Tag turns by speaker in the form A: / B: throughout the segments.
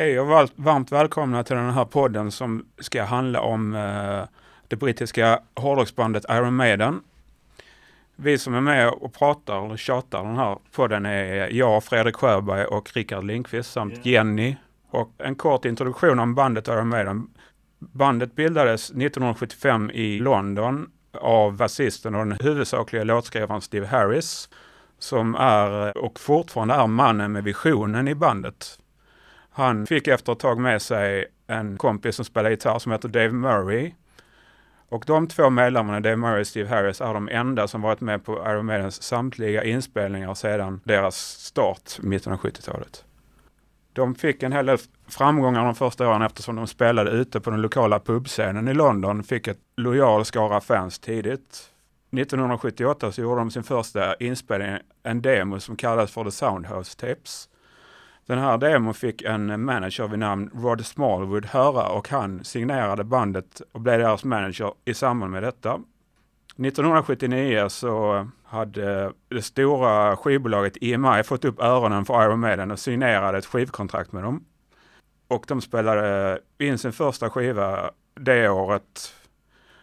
A: Hej och varmt välkomna till den här podden som ska handla om eh, det brittiska hårdrocksbandet Iron Maiden. Vi som är med och pratar och tjatar den här podden är jag, Fredrik Sjöberg och Rickard Lindqvist samt yeah. Jenny. Och en kort introduktion om bandet Iron Maiden. Bandet bildades 1975 i London av basisten och den huvudsakliga låtskrivaren Steve Harris som är och fortfarande är mannen med visionen i bandet. Han fick efter ett tag med sig en kompis som spelar gitarr som heter Dave Murray. Och de två medlemmarna, Dave Murray och Steve Harris, är de enda som varit med på Iron Maidens samtliga inspelningar sedan deras start, i mitten av 70-talet. De fick en hel del framgångar de första åren eftersom de spelade ute på den lokala pubscenen i London, fick ett lojal skara fans tidigt. 1978 så gjorde de sin första inspelning, en demo som kallades för The Soundhouse Tapes. Den här demon fick en manager vid namn Rod Smallwood höra och han signerade bandet och blev deras manager i samband med detta. 1979 så hade det stora skivbolaget EMI fått upp öronen för Iron Maiden och signerade ett skivkontrakt med dem. Och de spelade in sin första skiva det året.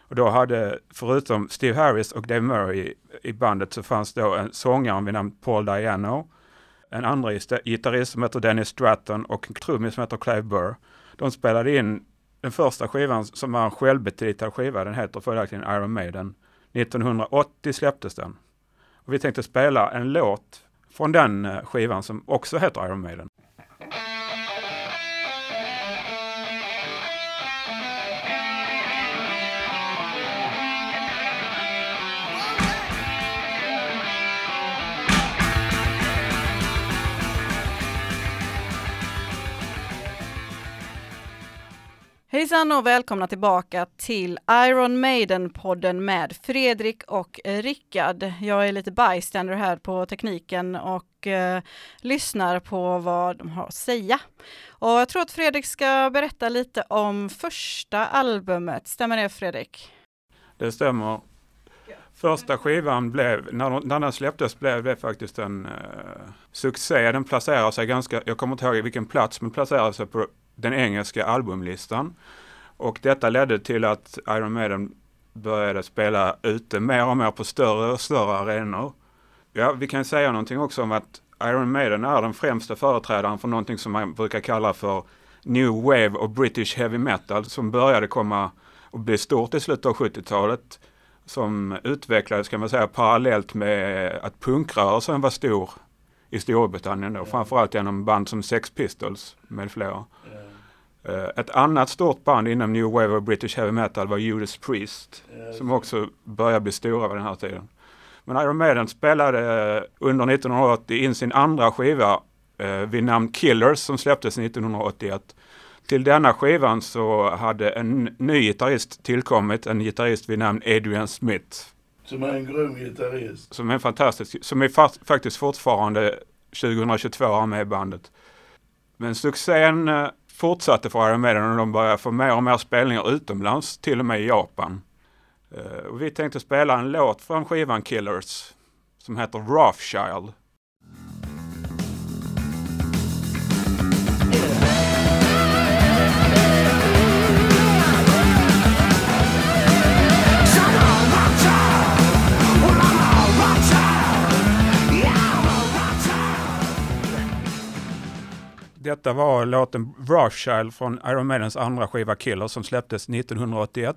A: Och då hade, förutom Steve Harris och Dave Murray i bandet, så fanns då en sångare vid namn Paul Diano en andra gitarrist som heter Dennis Stratton och en trummis som heter Clive Burr. De spelade in den första skivan som var en självbetitlad skiva. Den heter följaktligen Iron Maiden. 1980 släpptes den. Och vi tänkte spela en låt från den eh, skivan som också heter Iron Maiden.
B: Hejsan och välkomna tillbaka till Iron Maiden-podden med Fredrik och Rickard. Jag är lite bystander här på tekniken och eh, lyssnar på vad de har att säga. Och jag tror att Fredrik ska berätta lite om första albumet. Stämmer det Fredrik?
A: Det stämmer. Första skivan blev, när, när den släpptes blev det faktiskt en eh, succé. Den placerar sig ganska, jag kommer inte ihåg vilken plats, men placerar sig på den engelska albumlistan. Och detta ledde till att Iron Maiden började spela ute mer och mer på större och större arenor. Ja, vi kan säga någonting också om att Iron Maiden är den främsta företrädaren för någonting som man brukar kalla för New Wave och British Heavy Metal som började komma och bli stort i slutet av 70-talet. Som utvecklades kan man säga parallellt med att punkrörelsen var stor i Storbritannien då, framförallt genom band som Sex Pistols med flera. Eh, ett annat stort band inom New Wave of British Heavy Metal var Judas Priest, som också började bli stora vid den här tiden. Men Iron Maiden spelade eh, under 1980 in sin andra skiva eh, vid namn Killers som släpptes 1981. Till denna skivan så hade en ny gitarrist tillkommit, en gitarrist vid namn Adrian Smith.
C: Som är en grym gitarrist.
A: Som är fantastisk, som är fa faktiskt fortfarande 2022 med i bandet. Men succén fortsatte för Iron Maiden och de började få mer och mer spelningar utomlands, till och med i Japan. Uh, och vi tänkte spela en låt från skivan Killers som heter Rothschild. Detta var låten Rothschild från Iron Maidens andra skiva Killer som släpptes 1981.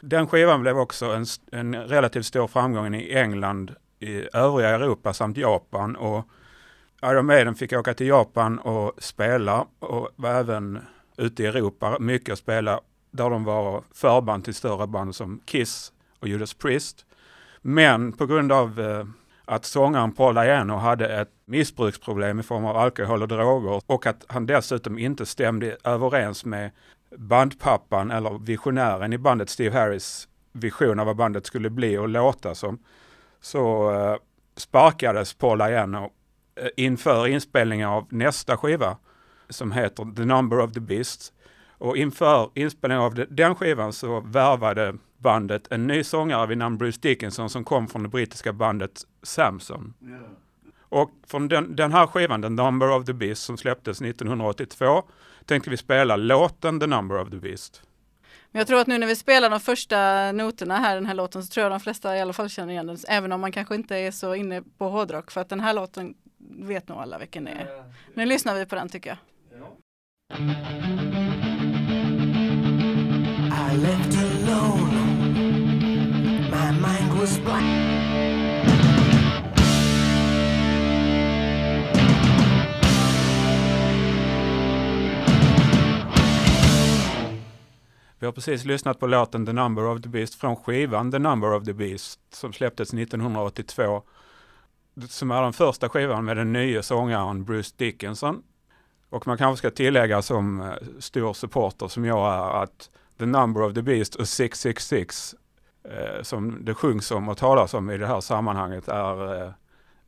A: Den skivan blev också en, en relativt stor framgång i England, i övriga Europa samt Japan. Och Iron Maiden fick åka till Japan och spela och var även ute i Europa mycket att spela där de var förband till större band som Kiss och Judas Priest. Men på grund av eh, att sångaren Paul Diano hade ett missbruksproblem i form av alkohol och droger och att han dessutom inte stämde överens med bandpappan eller visionären i bandet Steve Harris vision av vad bandet skulle bli och låta som. Så eh, sparkades Paul Diano eh, inför inspelningen av nästa skiva som heter The Number of the Beast. Och inför inspelningen av den skivan så värvade bandet en ny sångare vid namn Bruce Dickinson som kom från det brittiska bandet Samson. Yeah. Och från den, den här skivan, The Number of the Beast, som släpptes 1982, tänkte vi spela låten The Number of the Beast.
B: Men jag tror att nu när vi spelar de första noterna här i den här låten så tror jag de flesta i alla fall känner igen den. Även om man kanske inte är så inne på hårdrock för att den här låten vet nog alla vilken det är. Nu lyssnar vi på den tycker jag.
D: I left alone. My mind was blank.
A: Vi har precis lyssnat på låten The Number of the Beast från skivan The Number of the Beast som släpptes 1982. Som är den första skivan med den nya sångaren Bruce Dickinson. Och man kanske ska tillägga som eh, stor supporter som jag är att The Number of the Beast och 666 eh, som det sjungs om och talas om i det här sammanhanget är eh,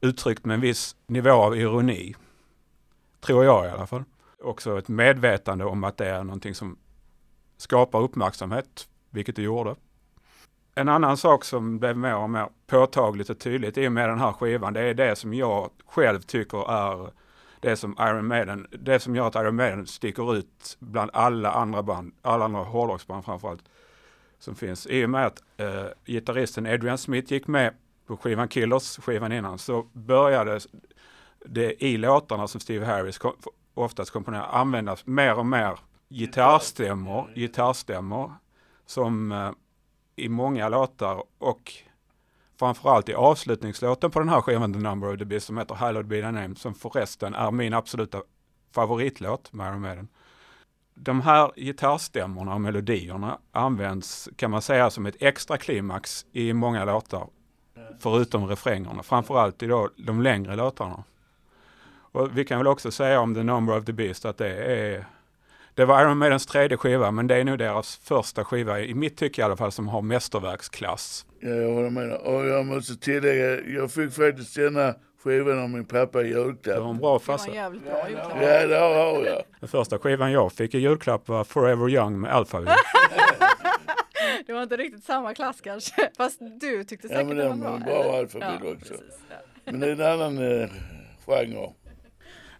A: uttryckt med en viss nivå av ironi. Tror jag i alla fall. Också ett medvetande om att det är någonting som skapar uppmärksamhet, vilket det gjorde. En annan sak som blev mer och mer påtagligt och tydligt i och med den här skivan, det är det som jag själv tycker är det som Iron Maiden, det som gör att Iron Maiden sticker ut bland alla andra band, alla andra hårdrocksband framförallt, som finns. I och med att eh, gitarristen Adrian Smith gick med på skivan Killers, skivan innan, så började det i låtarna som Steve Harris kom, oftast komponerar användas mer och mer gitarrstämmor, gitarrstämmor som eh, i många låtar och framförallt i avslutningslåten på den här skivan The Number of the Beast som heter Hallowed Be Thy Name som förresten är min absoluta favoritlåt med Iron Maiden. De här gitarrstämmorna och melodierna används kan man säga som ett extra klimax i många låtar förutom refrängerna, framförallt i då de längre låtarna. Och vi kan väl också säga om The Number of the Beast att det är det var Iron Maidens tredje skiva, men det är nog deras första skiva, i mitt tycke i alla fall, som har mästerverksklass.
C: Ja, jag håller med. Och jag måste tillägga, jag fick faktiskt denna skivan av min pappa i
A: Det var
C: julklapp.
A: en bra
B: Det
A: farsa.
B: var en jävligt bra julklapp.
C: Ja, det har jag.
A: Den första skivan jag fick i julklapp var Forever Young med Alphaville.
B: Det var inte riktigt samma klass kanske. Fast du tyckte
C: Ja,
B: säkert
C: men
B: det var bra.
C: bra? Alphaville också.
B: precis, ja.
C: Men det är en annan eh, genre.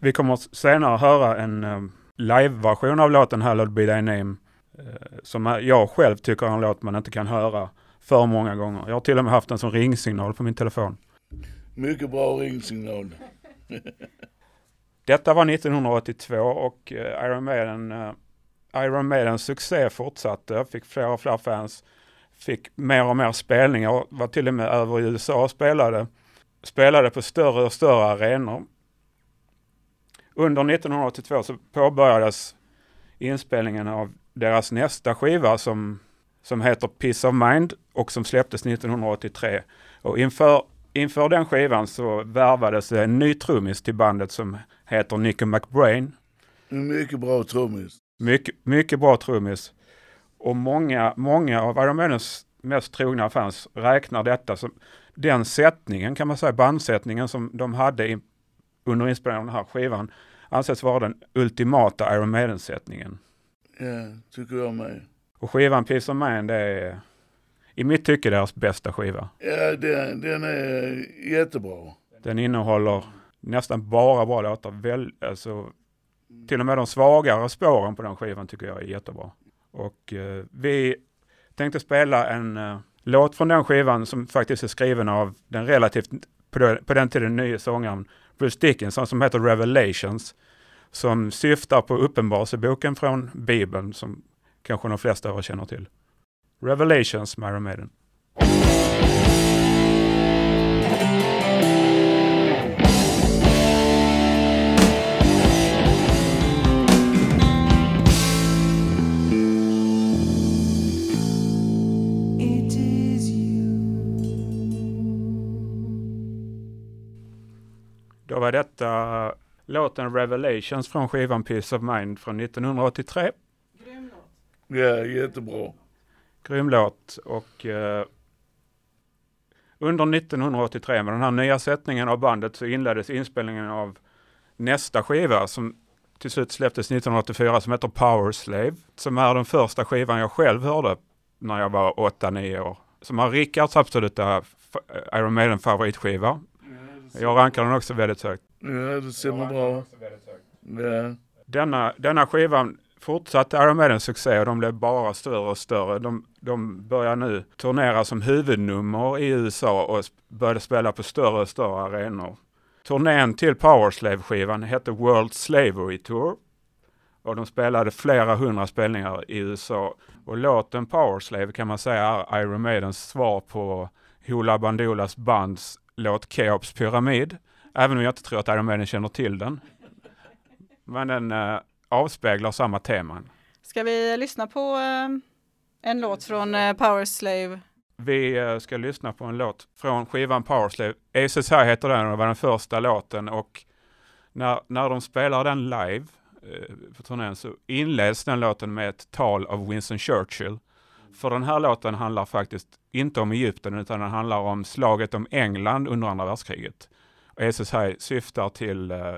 A: Vi kommer senare höra en um, live-version av låten Hallowed Be Thy Name. eh, som jag själv tycker är en låt man inte kan höra för många gånger. Jag har till och med haft den som ringsignal på min telefon.
C: Mycket bra ringsignal.
A: Detta var 1982 och eh, Iron Maiden eh, Iron Maidens succé fortsatte, fick fler och fler fans, fick mer och mer spelningar, var till och med över i USA och spelade, spelade på större och större arenor. Under 1982 så påbörjades inspelningen av deras nästa skiva som, som heter Peace of Mind och som släpptes 1983. Och inför, inför den skivan så värvades en ny trummis till bandet som heter Nicky McBrain.
C: Mycket bra trummis.
A: Mycket, mycket bra trummis. Och många, många av Iron Maidens mest trogna fans räknar detta som den sättningen kan man säga, bandsättningen som de hade under inspelningen av den här skivan anses vara den ultimata Iron Maiden-sättningen.
C: Ja, tycker jag med.
A: Och skivan Peace of Mind det är i mitt tycke deras bästa skiva.
C: Ja, den, den är jättebra.
A: Den innehåller nästan bara bra låtar. Väl, alltså, till och med de svagare spåren på den skivan tycker jag är jättebra. Och eh, vi tänkte spela en eh, låt från den skivan som faktiskt är skriven av den relativt, på, den- tiden, nya sångaren Bruce Dickinson som heter Revelations. Som syftar på Uppenbarelseboken från Bibeln som kanske de flesta av er känner till. Revelations med Iron Maiden. Var detta låten Revelations från skivan Peace of Mind från 1983.
C: Ja, jättebra.
A: Grym låt och eh, under 1983 med den här nya sättningen av bandet så inleddes inspelningen av nästa skiva som till slut släpptes 1984 som heter Power Slave. Som är den första skivan jag själv hörde när jag var 8-9 år. Som är Rickards absoluta fa- Iron Maiden favoritskiva. Jag rankar den också väldigt högt.
C: Ja, det stämmer bra. Ja.
A: Denna, denna skivan fortsatte Iron Maidens succé och de blev bara större och större. De, de börjar nu turnera som huvudnummer i USA och började spela på större och större arenor. Turnén till Powerslave-skivan hette World Slavery Tour och de spelade flera hundra spelningar i USA. Och låten Powerslave kan man säga är Iron Maidens svar på Hoola Bandoolas bands låt Keops pyramid. Även om jag inte tror att Iron Maiden känner till den. Men den eh, avspeglar samma teman.
B: Ska vi lyssna på eh, en låt från eh, Power Slave?
A: Vi eh, ska lyssna på en låt från skivan Powerslave. Aces High heter den och var den första låten och när, när de spelar den live eh, på turnén så inleds den låten med ett tal av Winston Churchill. För den här låten handlar faktiskt inte om Egypten utan den handlar om slaget om England under andra världskriget. Och SSI High syftar till eh,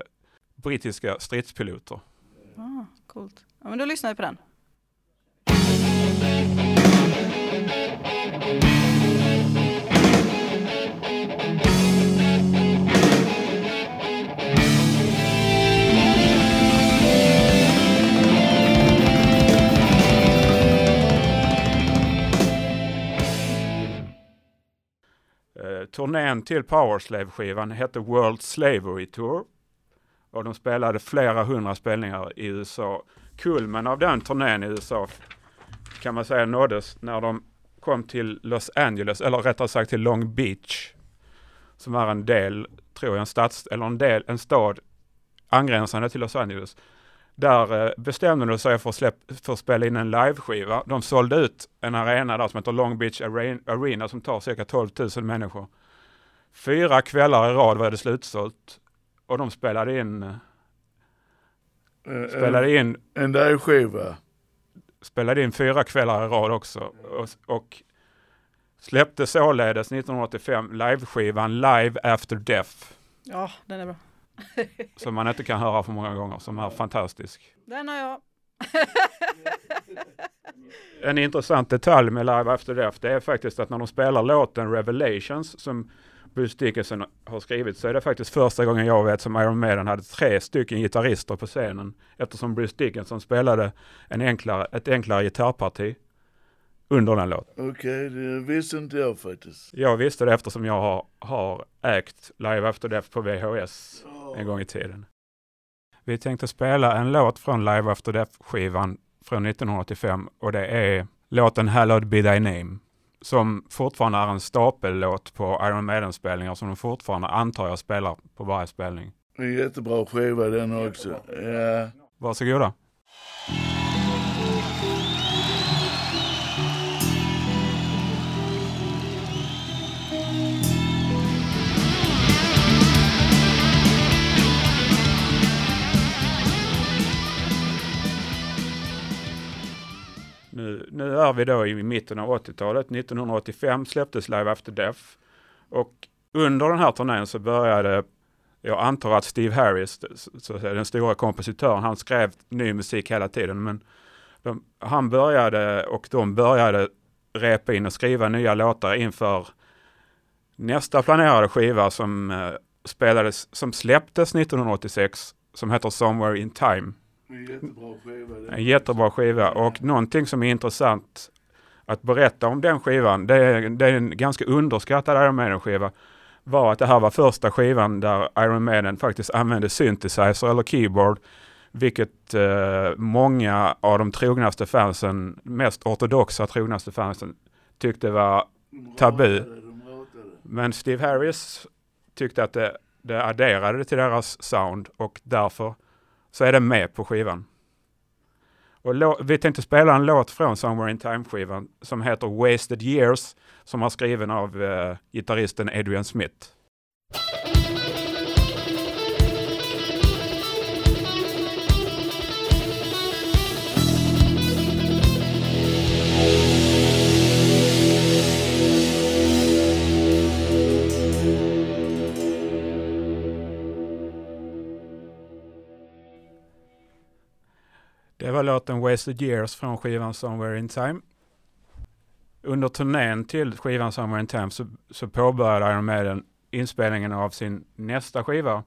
A: brittiska stridspiloter.
B: Ah, coolt. Ja, men då lyssnar vi på den.
A: Turnén till Powerslave-skivan hette World Slavery Tour. Och de spelade flera hundra spelningar i USA. Kulmen av den turnén i USA kan man säga nåddes när de kom till Los Angeles, eller rättare sagt till Long Beach. Som är en del, tror jag, en stads, eller en del, en stad angränsande till Los Angeles. Där eh, bestämde de sig för att, släpp, för att spela in en liveskiva. De sålde ut en arena där som heter Long Beach Arena, Arena som tar cirka 12 000 människor. Fyra kvällar i rad var det slutsålt och de spelade in, Eh, spelade in,
C: En, en liveskiva.
A: spelade in fyra kvällar i rad också och, och släppte således 1985 liveskivan Live After Death
B: Ja, den är bra.
A: som man inte kan höra för många gånger, som är fantastisk.
B: Den har jag.
A: En intressant detalj med Live After Death det är faktiskt att när de spelar låten Revelations som Bruce Dickinson har skrivit så är det faktiskt första gången jag vet som Iron Maiden hade tre stycken gitarrister på scenen eftersom Bruce Dickinson spelade en enklare, ett enklare gitarrparti under den låten.
C: Okej, det visste inte jag faktiskt.
A: Jag visste det eftersom jag har, har ägt Live After Death på VHS en gång i tiden. Vi tänkte spela en låt från Live After Death-skivan från 1985 och det är låten Hallowed Be Thy Name som fortfarande är en stapellåt på Iron Maiden-spelningar som de fortfarande antar jag spelar på varje spelning.
C: En jättebra skiva den också. Ja.
A: Varsågoda. Nu, nu är vi då i mitten av 80-talet. 1985 släpptes Live After Death. Och under den här turnén så började, jag antar att Steve Harris, så att säga, den stora kompositören, han skrev ny musik hela tiden. Men de, han började och de började repa in och skriva nya låtar inför nästa planerade skiva som eh, spelades, som släpptes 1986, som heter Somewhere in Time.
C: En jättebra skiva.
A: En jättebra skiva och någonting som är intressant att berätta om den skivan, det är, det är en ganska underskattad Iron Maiden-skiva, var att det här var första skivan där Iron Maiden faktiskt använde synthesizer eller keyboard, vilket eh, många av de trognaste fansen, mest ortodoxa trognaste fansen, tyckte var tabu. Men Steve Harris tyckte att det, det adderade till deras sound och därför så är den med på skivan. Och vi tänkte spela en låt från Somewhere in Time-skivan som heter Wasted Years som är skriven av eh, gitarristen Adrian Smith. Var låten Wasted Years från skivan Somewhere in Time. Under turnén till skivan Somewhere in Time så, så påbörjade Iron Maiden inspelningen av sin nästa skiva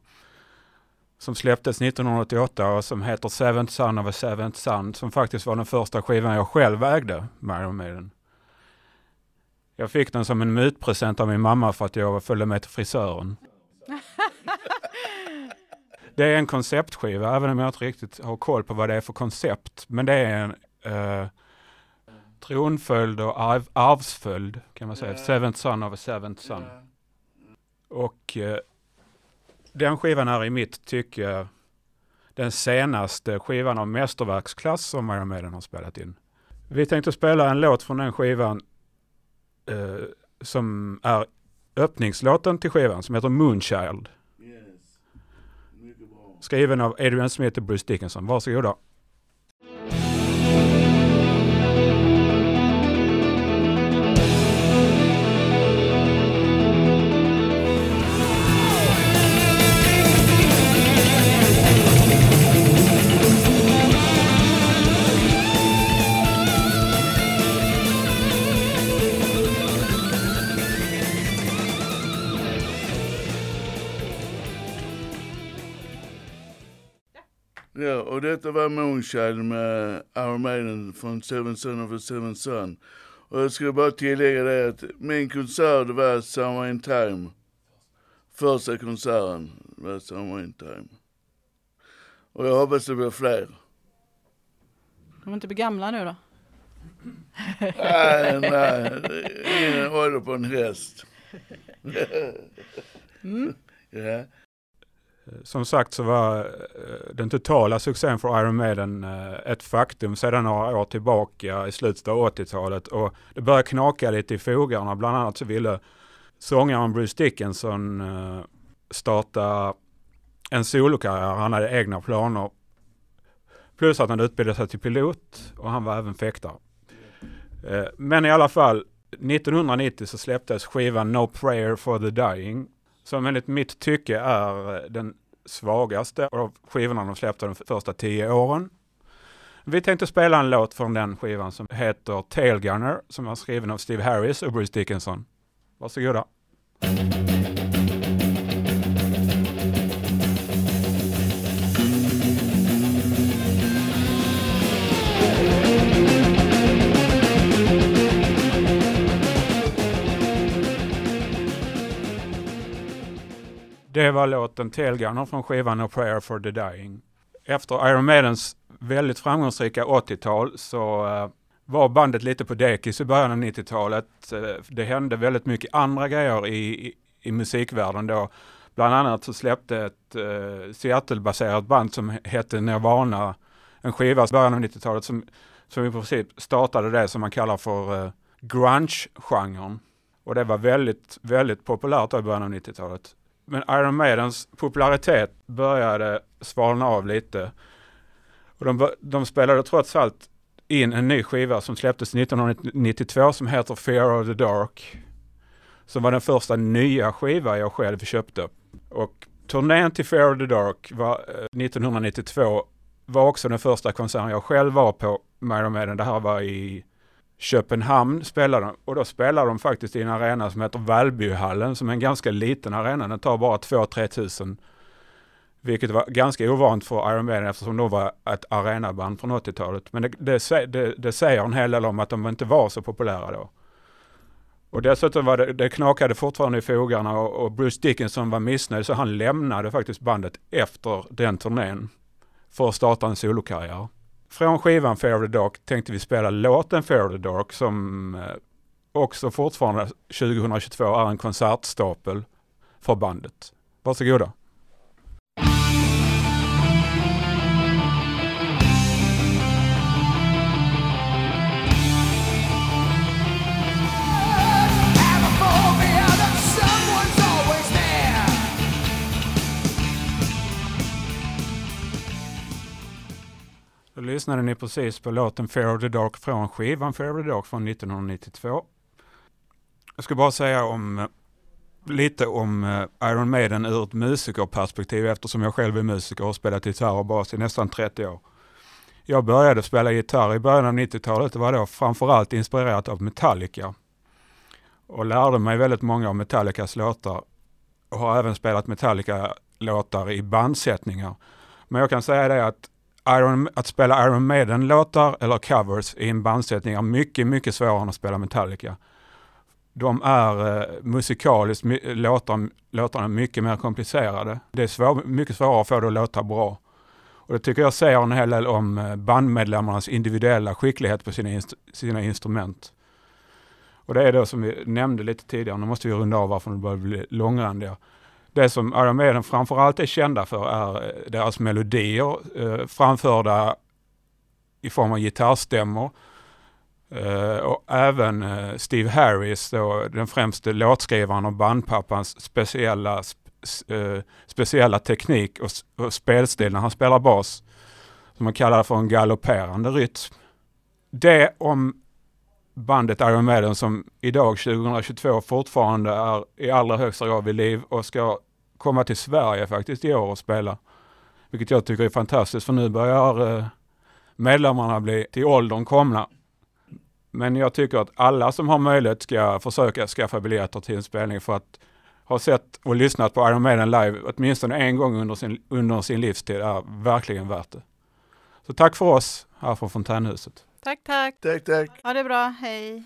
A: som släpptes 1988 och som heter Seventh Son of a Seventh Son som faktiskt var den första skivan jag själv ägde med Iron Maiden. Jag fick den som en mutpresent av min mamma för att jag följde med till frisören. Det är en konceptskiva, även om jag inte riktigt har koll på vad det är för koncept. Men det är en eh, tronföljd och arv, arvsföljd, kan man säga.
C: Ja.
A: Seventh son of a seventh son. Och eh, den skivan är i mitt tycke den senaste skivan av mästerverksklass som Iron Maiden har spelat in. Vi tänkte spela en låt från den skivan eh, som är öppningslåten till skivan som heter Moonchild. Skriven av Adrian Smith och Bruce Dickinson. Varsågoda.
C: Detta var Moonchild med Iron Maiden från Seven Son of a Seven Son. Och jag skulle bara tillägga det att min konsert var Summer in Time. Första konserten var Summer in Time. Och jag hoppas det blir fler.
B: De inte bli gamla nu då?
C: nej, nej, ingen ålder på en häst. ja.
A: Eh, som sagt så var eh, den totala succén för Iron Maiden eh, ett faktum sedan några år tillbaka i slutet av 80-talet och det började knaka lite i fogarna. Bland annat så ville sångaren Bruce Dickinson starta en solokarriär. Han hade egna planer. Plus att han utbildade sig till pilot och han var även fäktare. Men i alla fall, 1990 så släpptes skivan No Prayer for the Dying som enligt mitt tycke är eh, den svagaste av skivorna de släppte de första tio åren. Vi tänkte spela en låt från den skivan som heter Tailgunner som är skriven av Steve Harris och Bruce Dickinson. Varsågoda. Det var låten Tailgunner från skivan 'A Prayer for the Dying. Efter Iron Maidens väldigt framgångsrika 80-tal så uh, var bandet lite på dekis i början av 90-talet. Uh, eh, det hände väldigt mycket andra grejer i, i, i musikvärlden då. Bland annat så släppte ett uh, Seattle-baserat band som hette Nirvana en skiva i början av 90-talet som, som i princip startade det som man kallar för uh, grunge-genren. Och det var väldigt, väldigt populärt i början av 90-talet. Men Iron Maidens popularitet började svalna av lite. Och de, de spelade trots allt in en ny skiva som släpptes 1992 som heter Fear of the Dark. Som var den första nya skiva jag själv köpte. Och turnén till Fear of the Dark var eh, 1992 var också den första konserten jag själv var på med Iron Maiden. Det här var i Köpenhamn spelade de och då spelade de faktiskt i en arena som heter Vallbyhallen som är en ganska liten arena. Den tar bara 2-3 tusen. Vilket var ganska ovant för Iron Maiden eftersom de var ett arenaband från 80-talet. Men det, det, det, det säger en hel del om att de inte var så populära då. Och dessutom var det, det knakade fortfarande i fogarna och, och Bruce Dickinson var missnöjd så han lämnade faktiskt bandet efter den turnén för att starta en solokarriär. Från skivan Fear of the Dark tänkte vi spela låten Fear of the Dark som eh, också fortfarande 2022 är en konsertstapel för bandet. Varsågoda. Lyssnade ni precis på låten Fear of the Dark från skivan Fear of the Dark från 1992. Jag ska bara säga om eh, lite om eh, Iron Maiden ur ett musikerperspektiv eftersom jag själv är musiker och har spelat gitarr och bas i nästan 30 år. Jag började spela gitarr i början av 90-talet och var då framförallt inspirerat av Metallica och lärde mig väldigt många av Metallicas låtar och har även spelat Metallica-låtar i bandsättningar. Men jag kan säga det att Iron, att spela Iron Maiden-låtar eller covers i en bandsättning är mycket, mycket svårare än att spela Metallica. De är eh, musikaliskt, låtar, låtarna mycket mer komplicerade. Det är svår, mycket svårare att få det att låta bra. Och det tycker jag säger en hel del om eh, bandmedlemmarnas individuella skicklighet på sina, inst sina instrument. Och det är då som vi nämnde lite tidigare, nu måste vi runda av varför de börjar bli långrandiga. Det som Iron Maiden framförallt är kända för är eh, deras melodier eh, framförda i form av gitarrstämmor. Eh, och även eh, Steve Harris, då, den främste låtskrivaren och bandpappans speciella, sp eh, speciella teknik och, och spelstil när han spelar bas. Som man kallar för en galopperande rytm. Det om bandet Iron Maiden som idag 2022 fortfarande är i allra högsta grad vid liv och ska komma till Sverige faktiskt i år och spela. Vilket jag tycker är fantastiskt för nu börjar eh, medlemmarna bli till åldern komna. Men jag tycker att alla som har möjlighet ska försöka skaffa biljetter till en spelning för att ha sett och lyssnat på Iron Maiden live åtminstone en gång under sin, under sin livstid är verkligen värt det. Så tack för oss här från Fontänhuset.
B: Tack, tack.
C: Tack, tack.
B: Ha det bra. Hej.